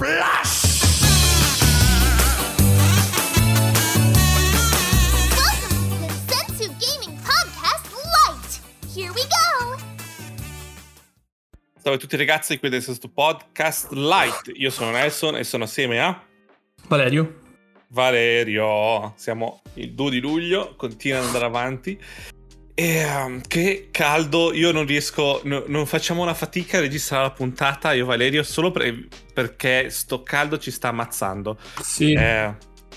Splash! Welcome to the Sensu Gaming Podcast Lite. Here we go. Ciao a tutti ragazzi, qui del Sesto Podcast Light. Io sono Nelson e sono assieme a Valerio? Valerio. Siamo il 2 di luglio, continua ad andare avanti. E um, che caldo, io non riesco, no- non facciamo una fatica a registrare la puntata, io e Valerio, solo per- perché sto caldo ci sta ammazzando. Sì. Eh,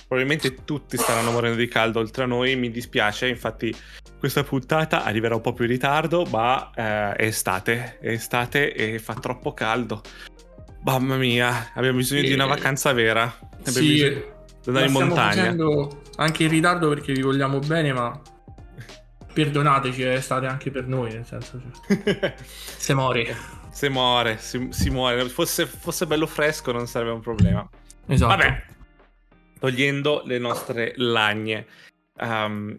probabilmente tutti staranno morendo di caldo oltre a noi, mi dispiace, infatti questa puntata arriverà un po' più in ritardo, ma eh, è estate, è estate e fa troppo caldo. Mamma mia, abbiamo bisogno di una Eh, vacanza vera. Abbiamo sì, bisogno di andare in montagna. facendo anche in ritardo perché vi vogliamo bene, ma perdonateci, è estate anche per noi, nel senso, cioè, se muore. si muore, si, si muore. Fosse, fosse bello fresco non sarebbe un problema. Esatto. Vabbè, togliendo le nostre lagne. Ehm,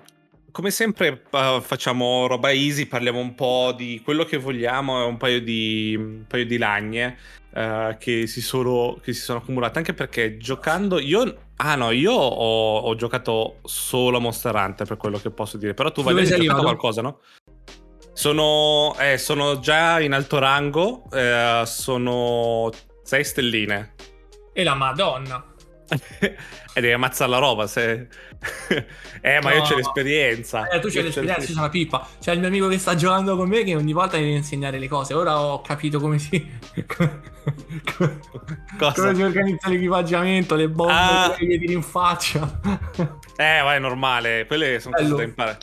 come sempre uh, facciamo roba easy, parliamo un po' di quello che vogliamo e un paio di, un paio di lagne uh, che, si sono, che si sono accumulate. Anche perché giocando io... Ah no, io ho, ho giocato solo a Monster Hunter per quello che posso dire. Però tu sei giocato arrivato? qualcosa, no? Sono, eh, sono già in alto rango, eh, sono 6 stelline. E la Madonna. E devi ammazzare la roba se... eh ma io No. c'ho l'esperienza Eh, tu c'hai Io l'esperienza, io sono la pippa. C'è il mio amico che sta giocando con me che ogni volta mi deve insegnare le cose. Ora ho capito come si... Come si organizza l'equipaggiamento, le bombe Ah. che gli in faccia. Eh vai è normale Quelle sono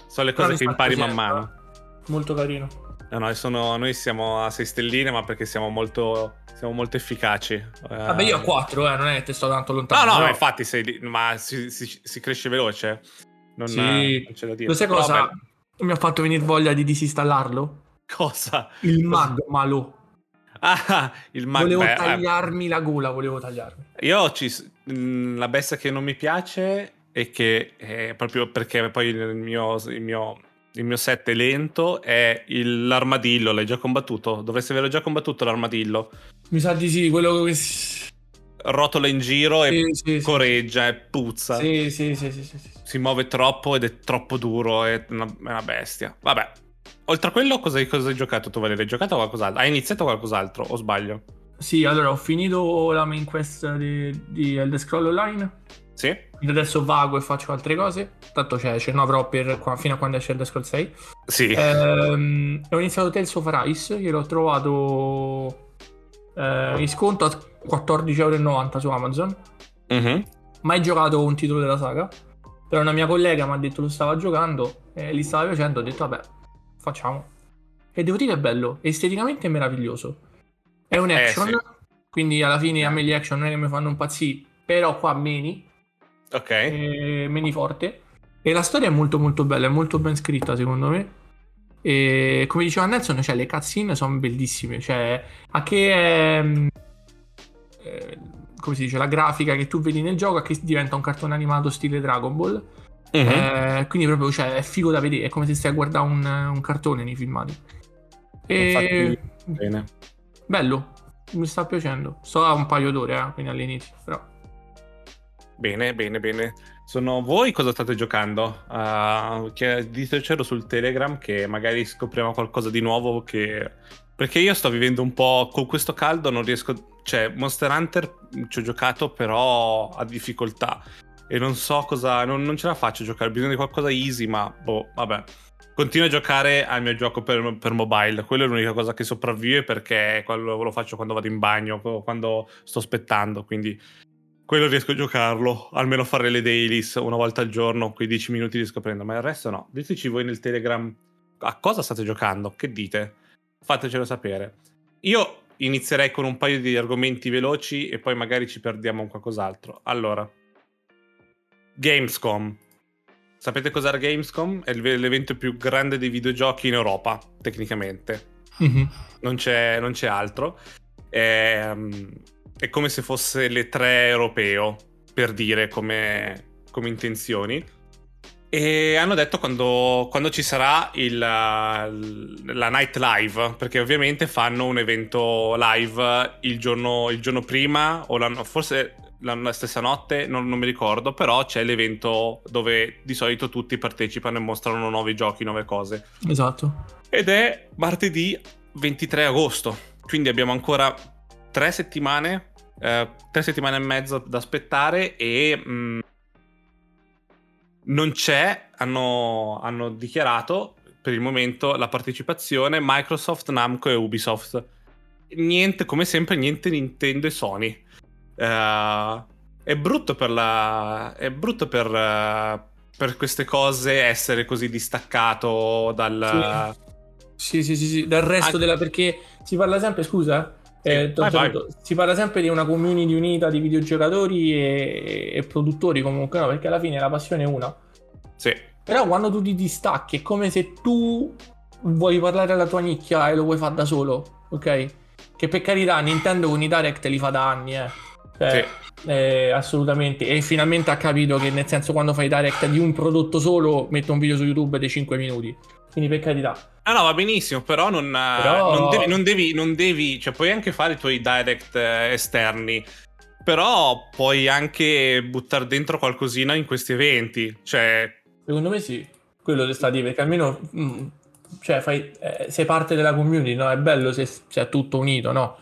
Sono le Però cose mi che impari man mano Molto carino. No, no, sono- Noi siamo a 6 stelline Ma perché siamo molto Siamo molto efficaci Vabbè, io a 4, eh, non è che sto tanto No lontano. no però- ma infatti sei Ma si, si- si cresce veloce Non, Sì. non c'è da dire Lo sai Però, cosa vabbè, mi ha fatto venire voglia di disinstallarlo? Cosa? Il Cosa? magmalo. Ah il mag volevo beh, eh, tagliarmi la gola, volevo tagliarmi. Io ci, mh, la bestia che non mi piace è che è proprio perché poi il mio, il mio, il mio set è lento è il- l'armadillo. L'hai già combattuto? Dovresti averlo già combattuto l'armadillo. Mi sa di sì, quello che... Rotola in giro e sì, sì, correggia e puzza. sì, sì, sì, sì, sì, sì. Si muove troppo ed è troppo duro. È una, è una bestia. Vabbè. Oltre a quello, cosa, cosa hai giocato tu, Valerio? Hai giocato qualcos'altro? Hai iniziato qualcos'altro? O sbaglio? Sì, allora ho finito la main quest di, di Elder Scroll Online. Sì? Adesso vago e faccio altre cose. Tanto c'è, ce ne avrò per qua- fino a quando esce Elder Scroll 6. Sì. Ehm, ho iniziato Tales of Arise, che l'ho trovato eh, in sconto a 14,90€ su Amazon. Mhm. Mai giocato un titolo della saga. Però una mia collega mi ha detto lo stava giocando e li stava facendo. Ho detto vabbè, facciamo. E devo dire è bello, esteticamente è meraviglioso. È un Eh, action, sì. quindi alla fine a me gli action non è che mi fanno impazzire, però qua meni, Ok. eh, meni forte. E la storia è molto molto bella, è molto ben scritta secondo me. E come diceva Nelson, cioè, le cutscene sono bellissime. Cioè, anche ehm, eh, come si dice, la grafica che tu vedi nel gioco a che diventa un cartone animato stile Dragon Ball. Mhm. Eh, quindi proprio cioè, è figo da vedere, è come se stai a guardare un, un cartone nei filmati. E... Infatti, bene. Bello, mi sta piacendo. Sto a un paio d'ore, eh, quindi all'inizio, però. Bene, bene, bene. Sono voi cosa state giocando? Uh, che- ditecelo sul Telegram che magari scopriamo qualcosa di nuovo che... Perché io sto vivendo un po' con questo caldo, non riesco... Cioè, Monster Hunter ci ho giocato però a difficoltà e non so cosa... Non, non ce la faccio giocare, ho bisogno di qualcosa easy, ma boh, vabbè. Continuo a giocare al mio gioco per, per mobile, quello è l'unica cosa che sopravvive perché lo faccio quando vado in bagno, quando sto aspettando, quindi quello riesco a giocarlo, almeno fare le dailies una volta al giorno, quei 10 minuti riesco a prendere, ma il resto no. Diteci voi nel Telegram a cosa state giocando, che dite? Fatecelo sapere. Io inizierei con un paio di argomenti veloci e poi magari ci perdiamo in qualcos'altro. Allora, Gamescom. Sapete cos'era Gamescom? È l'evento più grande dei videogiochi in Europa, tecnicamente non c'è, non c'è altro. È, è come se fosse le tre europeo, per dire come, come intenzioni. E hanno detto quando, quando ci sarà il, la night live, perché ovviamente fanno un evento live il giorno, il giorno prima, o la, forse la stessa notte, non, non, mi ricordo, però c'è l'evento dove di solito tutti partecipano e mostrano nuovi giochi, nuove cose. Esatto. Ed è martedì 23 agosto, quindi abbiamo ancora tre settimane, eh, tre settimane e mezzo da aspettare e mh, mm, non c'è, hanno, hanno dichiarato per il momento la partecipazione Microsoft, Namco e Ubisoft. Niente, come sempre, niente Nintendo e Sony. Uh, è brutto per la. È brutto per, uh, per queste cose essere così distaccato dal. Sì, sì, sì, sì, dal resto ah, della. Perché si parla sempre, scusa. Eh, vai, vai. Si parla sempre di una community unita di videogiocatori e, e, produttori comunque, no? Perché alla fine la passione è una. Sì. Però quando tu ti distacchi è come se tu vuoi parlare alla tua nicchia e lo vuoi fare da solo, ok? Che per carità Nintendo con i Direct li fa da anni, eh. Cioè, sì. eh, assolutamente. E finalmente ha capito che nel senso quando fai direct di un prodotto solo, metto un video su YouTube di 5 minuti. Quindi per carità. Ah no, va benissimo, però non, però... non, devi, non, devi, non devi, cioè puoi anche fare i tuoi direct eh, esterni, però puoi anche buttare dentro qualcosina in questi eventi. Cioè... Secondo me sì, quello che sta di perché almeno mm, cioè, fai, eh, sei parte della community, no? È bello se, se è tutto unito, no?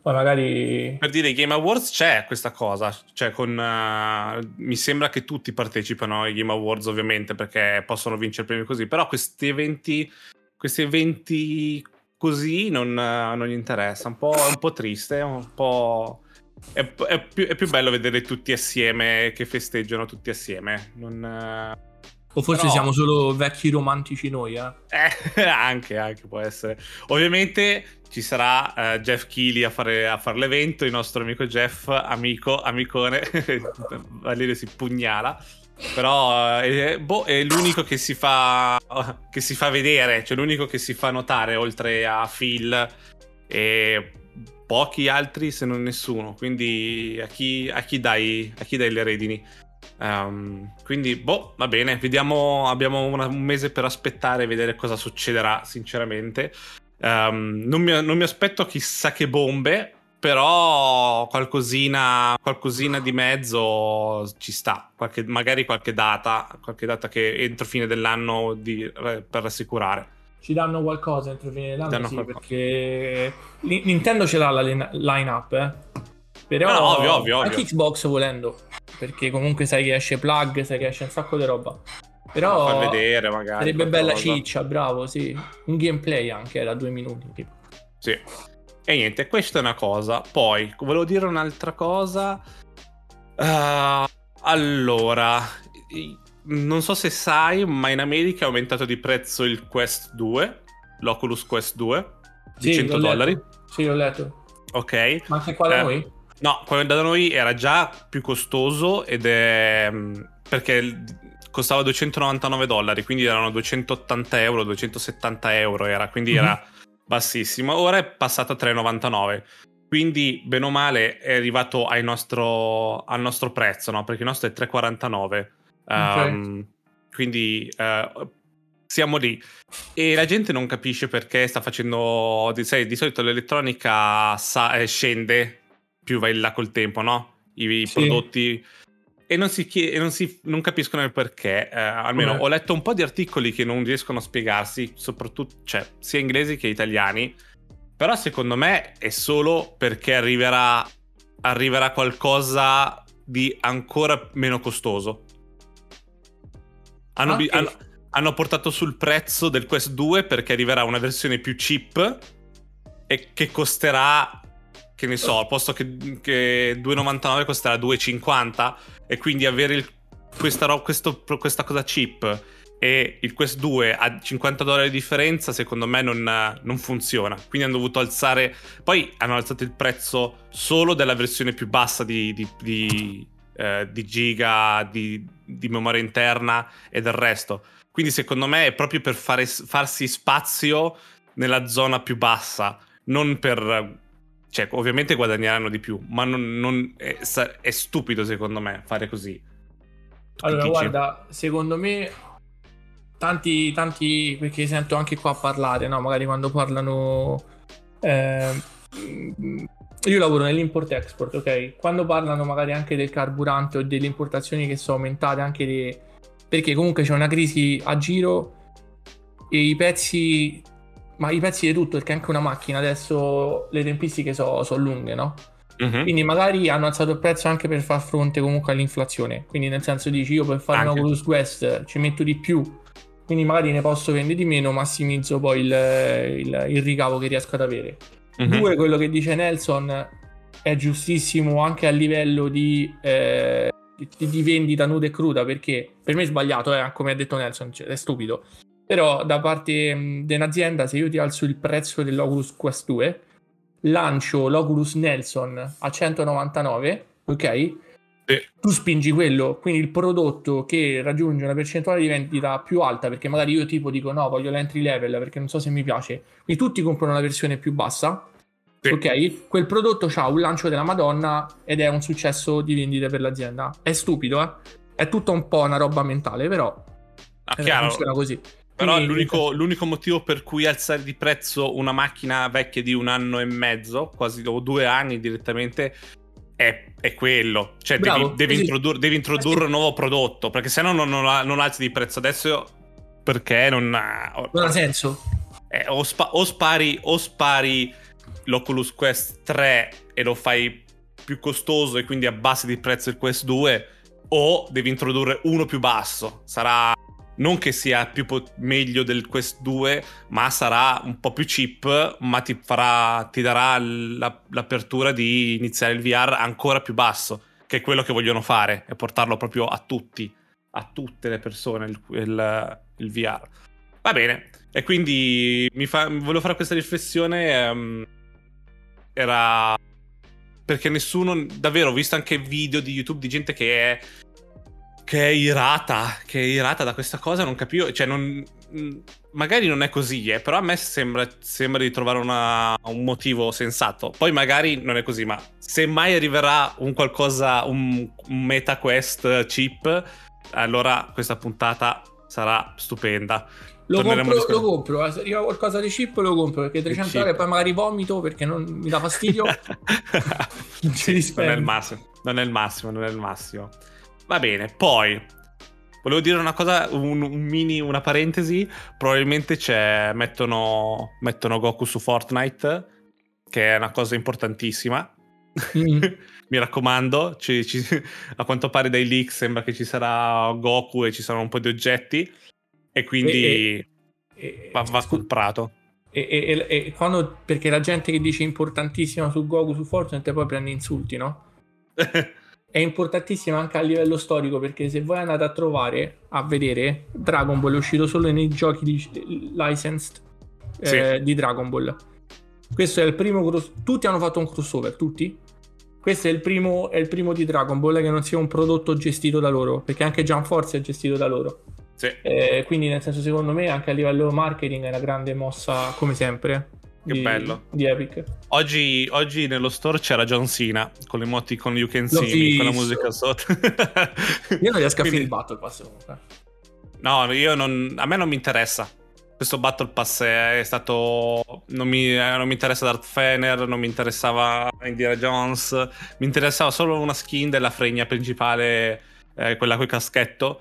Poi magari... Per dire, i Game Awards c'è questa cosa, cioè con... Uh, mi sembra che tutti partecipano ai Game Awards ovviamente perché possono vincere premi così, però questi eventi, questi eventi così non, non gli interessa, un po', un po' triste, un po'... È, è, più, è, più, bello vedere tutti assieme, che festeggiano tutti assieme, non... O forse Però... siamo solo vecchi romantici noi, eh? eh anche, anche può essere. Ovviamente ci sarà uh, Jeff Keighley a fare, a fare, l'evento, il nostro amico Jeff, amico, amicone, Valerio si pugnala. Però eh, boh, è l'unico che si, fa, che si fa vedere, cioè l'unico che si fa notare oltre a Phil e pochi altri se non nessuno. Quindi a chi, a chi, dai, a chi dai le redini? Um, quindi, boh, va bene, vediamo, abbiamo una, un mese per aspettare e vedere cosa succederà, sinceramente. Um, non, mi, non, mi, aspetto chissà che bombe, però qualcosina, qualcosina di mezzo ci sta, qualche, magari qualche data, qualche data che entro fine dell'anno di, per rassicurare. Ci danno qualcosa entro fine dell'anno, sì, qualcosa. perché Nintendo ce l'ha la line-up, eh. Però no, no, ovvio, ovvio, anche ovvio. Xbox volendo, perché comunque sai che esce plug, sai che esce un sacco di roba. Però far vedere magari. Sarebbe bella ciccia, bravo, sì. Un gameplay anche da due minuti. Tipo. Sì. E niente, questa è una cosa. Poi, volevo dire un'altra cosa. Uh, allora, non so se sai, ma in America è aumentato di prezzo il Quest 2, l'Oculus Quest 2, di sì, 100 dollari. Sì, l'ho letto. Ok. Ma anche qua da eh, noi? No, quello da noi era già più costoso ed è mm, perché costava 299 dollari, quindi erano 280 euro, 270 euro era, quindi mm-hmm. era bassissimo. Ora è passato a 3,99. Quindi, bene o male, è arrivato nostro, al nostro prezzo, no? Perché il nostro è 3,49. Okay. Um, quindi uh, siamo lì. E la gente non capisce perché sta facendo. Sai, di solito l'elettronica sa, eh, scende più vai là col tempo, no? I, sì. prodotti. E non, si chiede, non, si, non capiscono il perché. Eh, almeno Come? ho letto un po' di articoli che non riescono a spiegarsi, soprattutto, cioè, sia inglesi che italiani. Però secondo me è solo perché arriverà, arriverà qualcosa di ancora meno costoso. Hanno, okay. hanno, hanno portato sul prezzo del Quest 2 perché arriverà una versione più cheap e che costerà che ne so, al posto che, che 2,99 costerà 2,50 e quindi avere il, questa, questo, questa cosa cheap e il Quest 2 a 50 dollari di differenza secondo me non, non, funziona. Quindi hanno dovuto alzare poi hanno alzato il prezzo solo della versione più bassa di, di, di, eh, di giga di, memoria interna e del resto. Quindi secondo me è proprio per fare, farsi spazio nella zona più bassa non per cioè, ovviamente guadagneranno di più, ma non, non è, è, stupido secondo me fare così. Tu Allora, guarda, secondo me tanti, tanti, perché sento anche qua parlare, no? Magari quando parlano... eh, io lavoro nell'import-export, ok? Quando parlano magari anche del carburante o delle importazioni che sono aumentate, anche le... perché comunque c'è una crisi a giro e i pezzi... Ma i pezzi di tutto, perché anche una macchina adesso le tempistiche sono lunghe, no? Mhm. Quindi magari hanno alzato il prezzo anche per far fronte comunque all'inflazione. Quindi nel senso dici io per fare Anche. un Oculus Quest ci metto di più, quindi magari ne posso vendere di meno, massimizzo poi il, il- il ricavo che riesco ad avere. Mhm. Due, quello che dice Nelson è giustissimo anche a livello di, eh, di- di vendita nuda e cruda, perché per me è sbagliato, eh, come ha detto Nelson, cioè, è stupido. Però da parte mh, di un'azienda, se io ti alzo il prezzo dell'Oculus Quest 2, lancio l'Oculus Nelson a 199, ok? Sì. Tu spingi quello, quindi il prodotto che raggiunge una percentuale di vendita più alta, perché magari io tipo dico no, voglio l'entry level perché non so se mi piace, quindi tutti comprano la versione più bassa, Sì. ok? Quel prodotto ha un lancio della Madonna ed è un successo di vendite per l'azienda. È stupido, eh? È tutto un po' una roba mentale, però Ah, chiaro. funziona così. Però l'unico, l'unico motivo per cui alzare di prezzo una macchina vecchia di un anno e mezzo, quasi o due anni direttamente, è, è quello. Cioè, Bravo, devi, devi sì. introdurre, devi introdurre un nuovo prodotto, perché se no non, non, non alzi di prezzo adesso. Perché non ha. Non ha senso. eh, o, spa- o spari, o spari l'Oculus Quest 3 e lo fai più costoso e quindi abbassi di prezzo il Quest 2, o devi introdurre uno più basso. Sarà non che sia più po- meglio del Quest 2, ma sarà un po' più cheap, ma ti, farà, ti darà la- l'apertura di iniziare il VR ancora più basso, che è quello che vogliono fare, e portarlo proprio a tutti, a tutte le persone il, il- il VR. Va bene, e quindi mi fa, volevo fare questa riflessione. ehm, era perché nessuno, davvero, ho visto anche video di YouTube di gente che è che è irata, che è irata da questa cosa, non capivo, cioè non mh, magari non è così, eh, però a me sembra, sembra di trovare una- un motivo sensato. Poi magari non è così, ma se mai arriverà un qualcosa, un, un meta quest cheap, allora questa puntata sarà stupenda. Lo compro, lo compro, eh, se arriva qualcosa di chip lo compro perché 300 chip. euro e poi magari vomito perché non mi dà fastidio. Non Sì, non è massimo, non è il massimo, non è il massimo. Va bene, poi volevo dire una cosa, un, un mini, una parentesi, probabilmente c'è, mettono, mettono Goku su Fortnite, che è una cosa importantissima. Mm. Mi raccomando, ci- ci- a quanto pare dai leak sembra che ci sarà Goku e ci saranno un po' di oggetti e quindi E- E, va, va comprato. e- e quando, perché la gente che dice importantissima su Goku, su Fortnite, poi prende insulti, no? È importantissima anche a livello storico perché se voi andate a trovare, a vedere, Dragon Ball è uscito solo nei giochi di- licensed eh, di Dragon Ball. Questo è il primo cross- tutti hanno fatto un crossover, tutti. Questo è il primo è il primo di Dragon Ball che non sia un prodotto gestito da loro, perché anche Jump Force è gestito da loro. Sì. Eh, quindi nel senso secondo me anche a livello marketing è una grande mossa come sempre. Che di, bello. Di Epic. Oggi, oggi nello store c'era John Cena con l'emoticon You Can See Me, con la musica sotto. Io non riesco a finire il Battle Pass comunque. No, io non, a me non mi interessa. Questo Battle Pass è stato. Non mi, eh, non mi interessa Darth Fener, non mi interessava Indiana Jones. Mi interessava solo una skin della fregna principale, eh, quella col caschetto.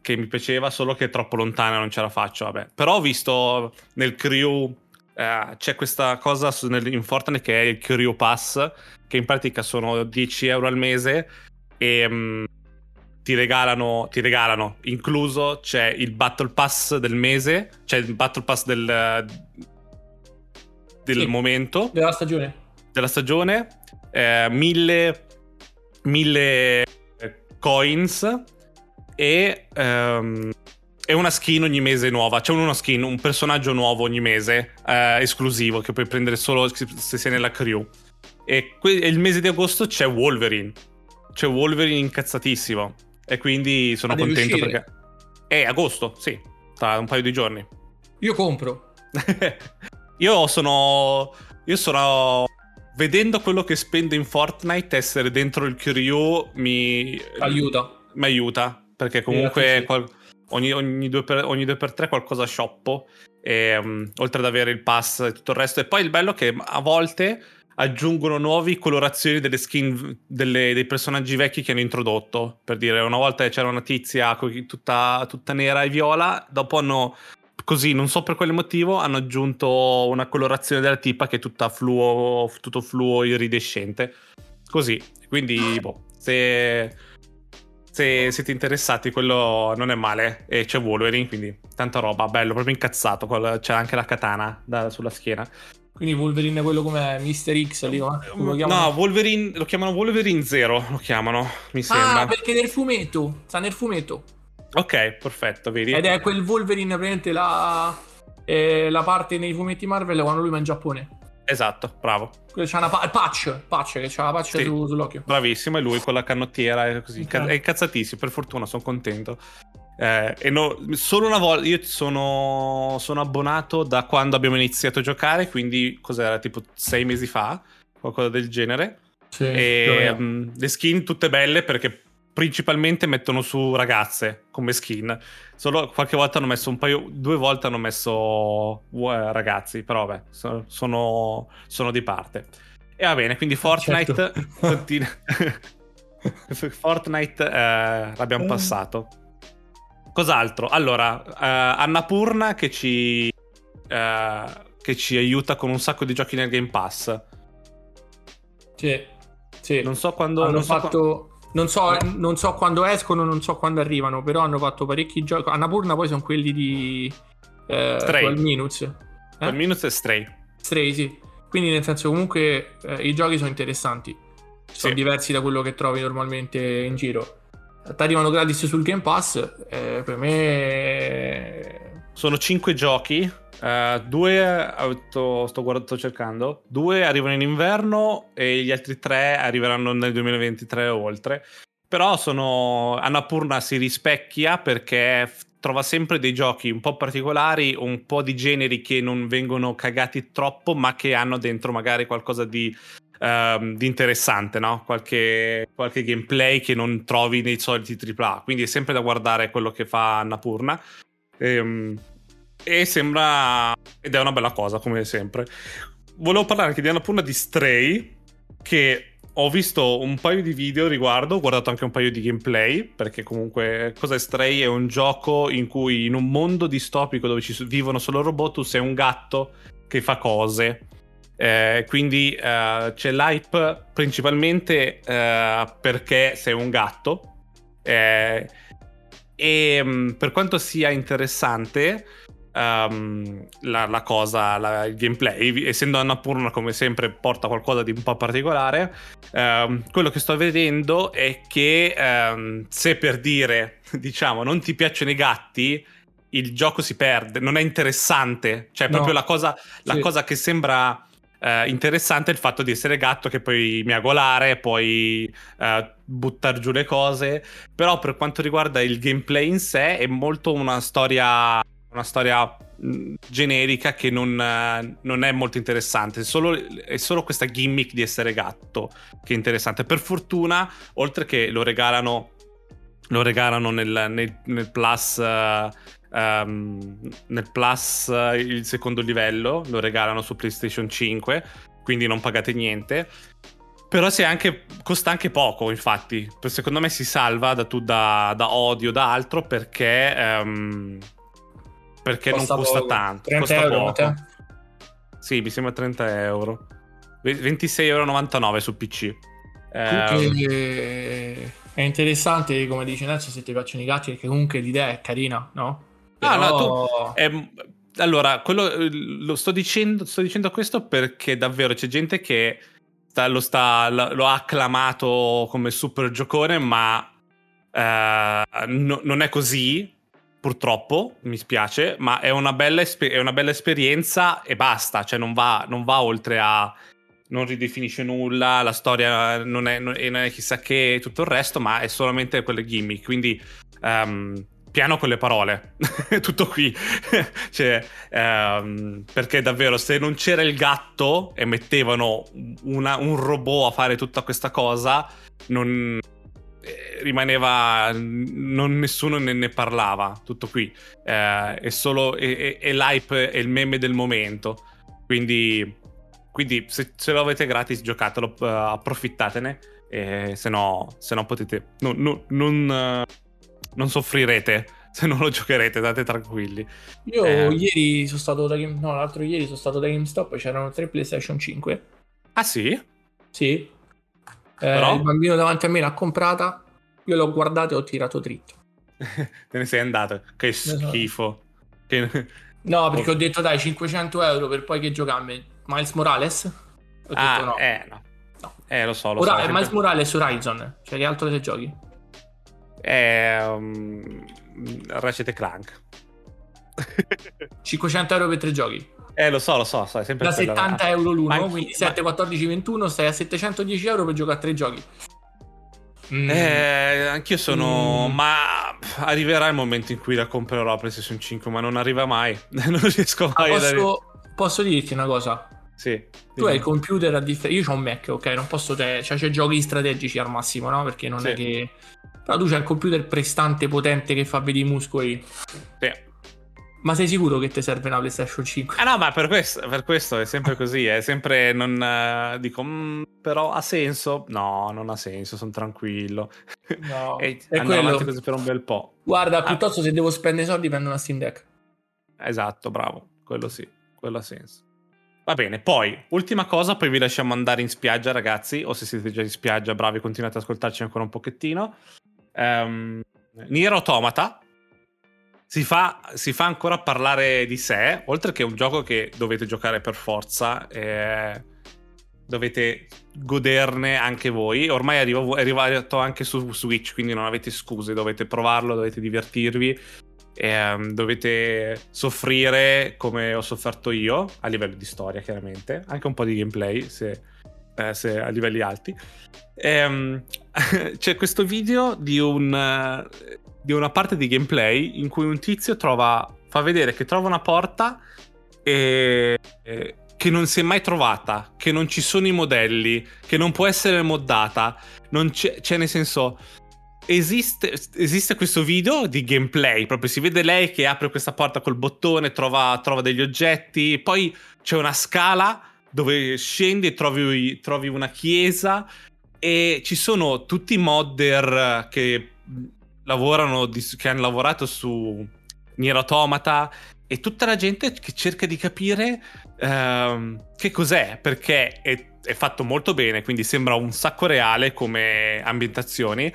Che mi piaceva, solo che è troppo lontana, non ce la faccio. Vabbè. Però ho visto nel crew. Eh, c'è questa cosa su- nel- in Fortnite che è il Crew Pass, che in pratica sono 10 euro al mese e mm, ti regalano, ti regalano, incluso c'è il Battle Pass del mese, c'è il Battle Pass del, del Sì. momento, Della stagione. della stagione, eh, mille, mille eh, coins e, ehm, e una skin ogni mese nuova. C'è una skin, un personaggio nuovo ogni mese, eh, esclusivo, che puoi prendere solo se sei nella crew. E que- e il mese di agosto c'è Wolverine. C'è Wolverine incazzatissimo. E quindi sono Ma deve contento perché... È agosto, sì, tra un paio di giorni. Io compro. io sono. Io sono. Vedendo quello che spendo in Fortnite, essere dentro il crew mi Aiuta. mi aiuta. perché comunque qual- ogni, ogni, due per, ogni due per tre qualcosa shoppo, e, mm, oltre ad avere il pass e tutto il resto. E poi il bello è che a volte aggiungono nuove colorazioni delle skin delle- dei personaggi vecchi che hanno introdotto. Per dire, una volta c'era una tizia tutta, tutta nera e viola, dopo hanno così, non so per quale motivo, hanno aggiunto una colorazione della tipa che è tutta fluo, tutto fluo iridescente. Così, quindi, boh, se, se siete interessati, quello non è male. E c'è Wolverine, quindi tanta roba, bello, proprio incazzato. C'è anche la katana da- sulla schiena. Quindi Wolverine è quello come Mr. X lì, come lo chiamano? No, Wolverine, lo chiamano Wolverine Zero, lo chiamano, mi sembra. Ah, perché nel fumetto, sta nel fumetto. Ok, perfetto, vedi? Ed è quel Wolverine, praticamente la, eh, la parte nei fumetti Marvel quando lui va in Giappone. Esatto, bravo. C'ha una pa- patch, patch che c'ha la patch Sì. su- sull'occhio. Bravissimo, è lui con la canottiera, è così. Ok. È incazzatissimo, per fortuna, sono contento. Eh, e no- solo una volta, io sono, sono abbonato da quando abbiamo iniziato a giocare, quindi cos'era, tipo sei mesi fa, qualcosa del genere. Sì, E mm, le skin tutte belle perché principalmente mettono su ragazze come skin. Solo qualche volta hanno messo un paio, due volte hanno messo eh, ragazzi, però vabbè, so- sono, sono di parte. E va bene, quindi Fortnite Certo. continua. Fortnite eh, l'abbiamo Eh. passato. Cos'altro? Allora, eh, Annapurna che ci, eh, che ci aiuta con un sacco di giochi nel Game Pass. Sì, sì. Non so quando... hanno non so fatto... Non so, non so quando escono, non so quando arrivano, però hanno fatto parecchi giochi. Annapurna poi sono quelli di... Eh, Stray. 12 Minutes. Eh? quando... Minus e Stray. Stray, sì. Quindi nel senso comunque eh, i giochi sono interessanti. Sono Sì. diversi da quello che trovi normalmente in giro. Ti arrivano gratis sul Game Pass, eh, per me... Sono 5 giochi. Eh, due eh, sto, sto guard- sto cercando. Due arrivano in inverno e gli altri tre arriveranno nel 2023 o oltre. Però sono. Annapurna si rispecchia perché f- trova sempre dei giochi un po' particolari, un po' di generi che non vengono cagati troppo, ma che hanno dentro magari qualcosa di. ehm, di interessante, no? Qualche, qualche gameplay che non trovi nei soliti AAA. Quindi è sempre da guardare quello che fa Annapurna. Ehm, e sembra. Ed è una bella cosa, come sempre. Volevo parlare anche di Annapurna di Stray. Che ho visto un paio di video riguardo. Ho guardato anche un paio di gameplay. Perché comunque, cos'è Stray? È un gioco in cui in un mondo distopico dove ci vivono solo robot, tu sei un gatto che fa cose. Eh, quindi eh, c'è l'hype principalmente eh, perché sei un gatto. Eh, e mh, per quanto sia interessante ehm, la, la cosa, la- il gameplay, essendo Annapurna come sempre porta qualcosa di un po' particolare, ehm, quello che sto vedendo è che ehm, se per dire, diciamo, non ti piacciono i gatti, il gioco si perde, non è interessante, cioè No. proprio la cosa, la Sì. cosa che sembra eh, interessante è il fatto di essere gatto che puoi miagolare, puoi eh, buttare giù le cose, però per quanto riguarda il gameplay in sé è molto una storia, una storia mh, generica che non, eh, non è molto interessante, è solo, è solo questa gimmick di essere gatto che è interessante. Per fortuna, oltre che lo regalano, lo regalano nel, nel- nel plus... eh, ehm, nel plus eh, il secondo livello lo regalano su PlayStation 5 quindi non pagate niente. Però anche, costa anche poco infatti. Secondo me si salva da, tu- da, da odio da altro perché ehm, perché Costa non costa poco. tanto 30 costa euro, poco sì mi sembra 30 euro Ve- 26,99 euro su PC Ehm, Comunque, è interessante, come dice Nelson, se ti piacciono i gatti, perché comunque l'idea è carina, no? Ah, no, Però- Ehm, allora, quello, eh, lo sto dicendo, sto dicendo questo perché davvero c'è gente che sta- lo, sta, lo, lo ha acclamato come super giocone, ma eh, no- non è così. Purtroppo, mi spiace, ma è una bella, espe- è una bella esperienza e basta. Cioè, non va, non va oltre a. Non ridefinisce nulla, la storia non è, non è- chissà che e tutto il resto, ma è solamente quelle gimmick. Quindi, ehm, piano con le parole. tutto qui. cioè, ehm, perché davvero, se non c'era il gatto e mettevano una- un robot a fare tutta questa cosa, non, rimaneva non nessuno ne, ne parlava tutto qui eh, è solo è, è, è l'hype è il meme del momento quindi, quindi se, se, lo avete gratis giocatelo uh, approfittatene e se no, se no potete no, no, non, uh, non soffrirete se non lo giocherete, state tranquilli. Io eh. ieri sono stato da Game... No, l'altro ieri sono stato da GameStop c'erano tre PlayStation 5. Ah sì? Sì. Però... Eh, il bambino davanti a me l'ha comprata, io l'ho guardato e ho tirato dritto. Te ne sei andato, che schifo. Che... No, perché ho detto dai 500 euro per poi che giocarmi Miles Morales? Ho ah, detto no. Eh, no. no. Eh, lo so, lo Ora, so. Miles sempre... Morales Horizon, cioè che altro te giochi? Eh, um, Ratchet Clank. 500 euro per tre giochi. Eh, lo so, lo so, so sempre da 70 euro l'uno, ma quindi 7, 14, 21, stai a 710 euro per giocare a tre giochi. Mm. Eh, anch'io sono. Mm. Ma arriverà il momento in cui la comprerò la PlayStation 5, ma non arriva mai. non riesco mai posso, a dare... posso dirti una cosa? Sì. Tu hai il computer a differenza. Io ho un Mac, ok? Non posso te. Cioè, c'è giochi strategici al massimo, no? Perché non sì. è che. Però tu c'hai il computer prestante, potente che fa vedere i muscoli. Sì. Ma sei sicuro che ti serve una PlayStation 5? Ah no, ma per questo, per questo è sempre così, è sempre non uh, dico, mm, però ha senso? No, non ha senso, sono tranquillo. No, e è quello. così per un bel po'. Guarda, ah. piuttosto se devo spendere soldi prendo una Steam Deck. Esatto, bravo, quello sì, quello ha senso. Va bene, poi, ultima cosa, poi vi lasciamo andare in spiaggia, ragazzi, o se siete già in spiaggia, bravi, continuate ad ascoltarci ancora un pochettino. Um, Nier Automata, si fa, si fa, ancora parlare di sé, oltre che un gioco che dovete giocare per forza, eh, dovete goderne anche voi. Ormai è arrivato, è arrivato anche su Switch, quindi non avete scuse, dovete provarlo, dovete divertirvi, eh, dovete soffrire come ho sofferto io, a livello di storia chiaramente, anche un po' di gameplay se, eh, se a livelli alti. Ehm, c'è questo video di un di una parte di gameplay in cui un tizio trova, fa vedere che trova una porta e, e, che non si è mai trovata, che non ci sono i modelli, che non può essere moddata, non c'è, cioè nel senso... Esiste, esiste, questo video di gameplay, proprio si vede lei che apre questa porta col bottone, trova, trova degli oggetti, poi c'è una scala dove scendi e trovi, trovi una chiesa e ci sono tutti i modder che lavorano, che hanno lavorato su Nier Automata e tutta la gente che cerca di capire uh, che cos'è, perché è, è, fatto molto bene, quindi sembra un sacco reale come ambientazioni,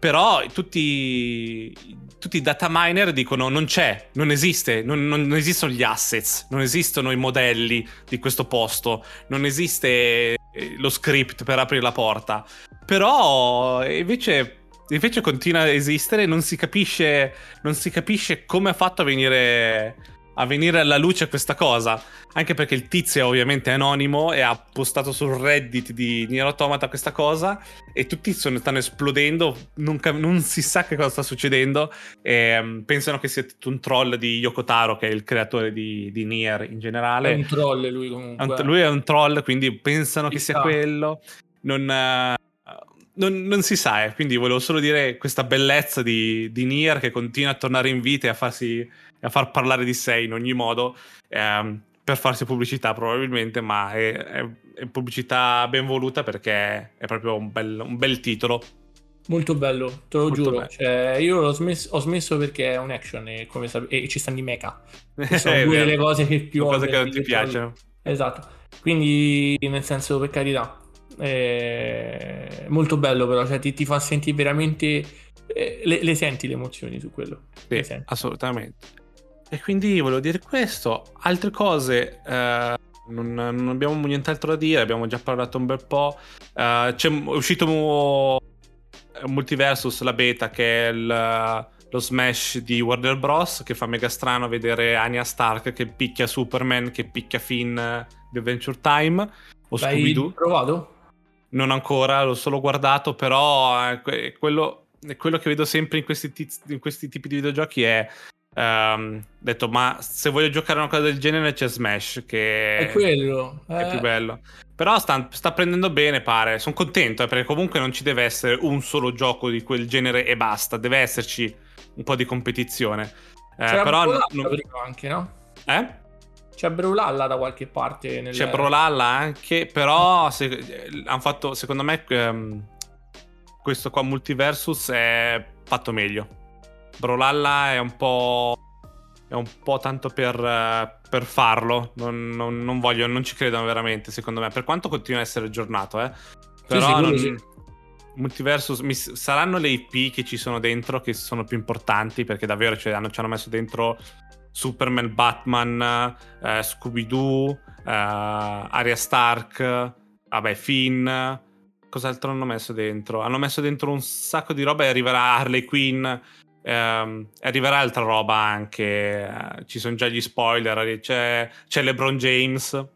però tutti, tutti i data miner dicono non c'è, non esiste, non, non, esistono gli assets, non esistono i modelli di questo posto, non esiste eh, lo script per aprire la porta, però invece invece continua a esistere non si capisce, non si capisce come ha fatto a venire, a venire alla luce questa cosa. Anche perché il tizio è ovviamente anonimo e ha postato sul Reddit di Nier Automata questa cosa e tutti sono, stanno esplodendo, non, non, si sa che cosa sta succedendo e um, pensano che sia tutto un troll di Yoko Taro che è il creatore di, di Nier in generale. È un troll lui comunque. Lui è un troll, quindi pensano si che sia quello. Non, uh, non, non, si sa, eh. quindi volevo solo dire questa bellezza di, di Nier che continua a tornare in vita e a, farsi, a far parlare di sé in ogni modo, ehm, per farsi pubblicità probabilmente, ma è, è, è, pubblicità ben voluta perché è proprio un bel, un bel titolo. Molto bello, te lo Molto giuro. Cioè, io smesso, ho smesso perché è un action e, sape- e ci stanno i mecha. Sono due delle cose che più... Cose che non ti piacciono. Esatto. Quindi, nel senso, per carità, è molto bello però, cioè ti, ti fa sentire veramente... Eh, le, le, senti le emozioni su quello. Sì, assolutamente. E quindi volevo dire questo. Altre cose... Eh, non, non, abbiamo nient'altro da dire, abbiamo già parlato un bel po'. Uh, c'è, è uscito Multiversus, la beta, che è il, lo smash di Warner Bros. Che fa mega strano vedere Anya Stark che picchia Superman, che picchia Finn di Adventure Time. O L'hai Scooby-Doo. provato? Non ancora, l'ho solo guardato, però è quello, quello che vedo sempre in questi, tiz, in questi, tipi di videogiochi è... Um, detto, ma se voglio giocare una cosa del genere c'è Smash, che è quello. È eh... più bello. Però sta, sta prendendo bene, pare. Sono contento, eh, perché comunque non ci deve essere un solo gioco di quel genere e basta. Deve esserci un po' di competizione. Eh, però non- anche, no? Eh? C'è Brawlhalla da qualche parte. Nel... C'è Brolalla anche, però se, eh, hanno fatto, secondo me, ehm, questo qua Multiversus è fatto meglio. Brolalla è un po'... È un po' tanto per, eh, per farlo. Non, non- non voglio, non ci credono veramente, secondo me. Per quanto continua a essere aggiornato, eh. Però sì, quello non- sì. Multiversus mi- saranno le IP che ci sono dentro che sono più importanti perché davvero ci hanno, ci hanno messo dentro Superman, Batman, eh, Scooby-Doo, eh, Arya Stark, vabbè, Finn. Cos'altro hanno messo dentro? Hanno messo dentro un sacco di roba e arriverà Harley Quinn. ehm, arriverà altra roba anche. eh, ci sono già gli spoiler. C'è, c'è LeBron James.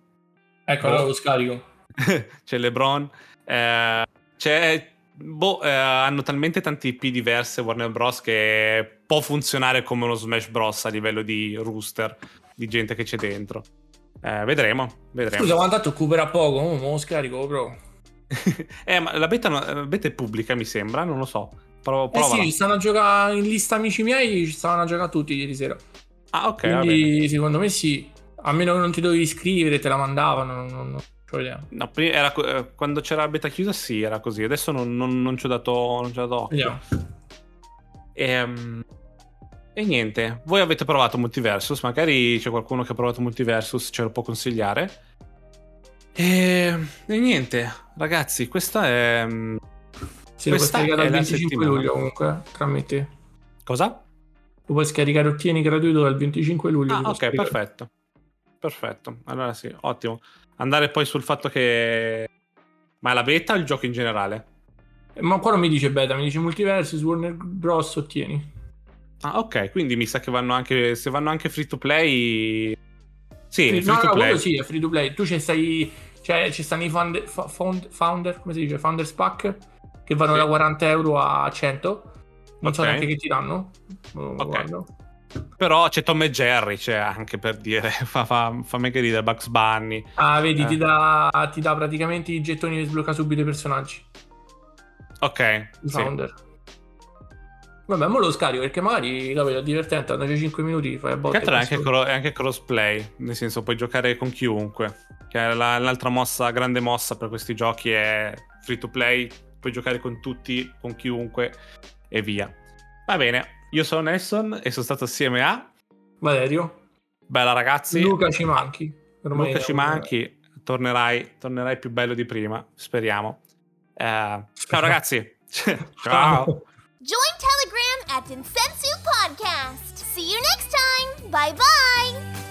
Ecco, allora lo scarico. c'è LeBron. eh, c'è. Boh, eh, hanno talmente tanti IP diverse Warner Bros. che può funzionare come uno Smash Bros. a livello di rooster di gente che c'è dentro. Eh, vedremo, vedremo. Scusa, quando tanto occuperà poco, oh, mo lo scarico, bro. eh, ma la beta, la beta è pubblica, mi sembra, non lo so. Pro- Eh sì, stanno a giocare in lista amici miei, ci stavano a giocare tutti ieri sera. Ah, ok. Quindi secondo me sì. A meno che non ti dovevi iscrivere, te la mandavano, non, non, non ho idea. No, prima era eh, quando c'era la beta chiusa, sì, era così. Adesso non, non- non ci ho dato, non ci ho dato occhio. Vediamo. Ehm, E, niente, voi avete provato Multiversus? Magari c'è qualcuno che ha provato Multiversus, ce lo può consigliare. E, e niente, ragazzi, questa è. mm, Sì, lo puoi Questa scaricare dal la 25 settimana. luglio comunque, tramite. Cosa? Lo puoi scaricare ottieni gratuito dal 25 luglio. Ah, ok, perfetto. Perfetto. Allora sì, ottimo. Andare poi sul fatto che. Ma è la beta o il gioco in generale? Ma qua non mi dice beta, mi dice multiversus, Warner Bros. ottieni. Ah, ok, quindi mi sa che vanno anche. Se vanno anche free to play. Sì, Free- free no, to no, play. sì, è free to play. Tu ci stai. Cioè, ci stanno i founder, found- founder, come si dice? Founders pack che vanno Sì. da 40 euro a 100. Non so Ok. neanche che ti danno. Oh, Ok. guarda. Però c'è Tom e Jerry, c'è anche per dire. Fa, fa, fa mega ridere Bugs Bunny. Ah, vedi, Eh. ti, dà, ti dà praticamente i gettoni che sblocca subito i personaggi. Ok. I sì. Vabbè, mo lo scarico perché magari capito, è divertente. Hanno 5 minuti, fai a botte. è anche, cro- è anche crossplay, nel senso puoi giocare con chiunque. Che è la- l'altra mossa, grande mossa per questi giochi è free to play, puoi giocare con tutti, con chiunque e via. Va bene, io sono Nelson e sono stato assieme a Valerio. Bella ragazzi. Luca ci manchi. Ormai Luca ci manchi, tornerai, tornerai più bello di prima, speriamo. Eh, ciao ragazzi. ciao. Join Telegram at Insensu Podcast. See you next time. Bye bye.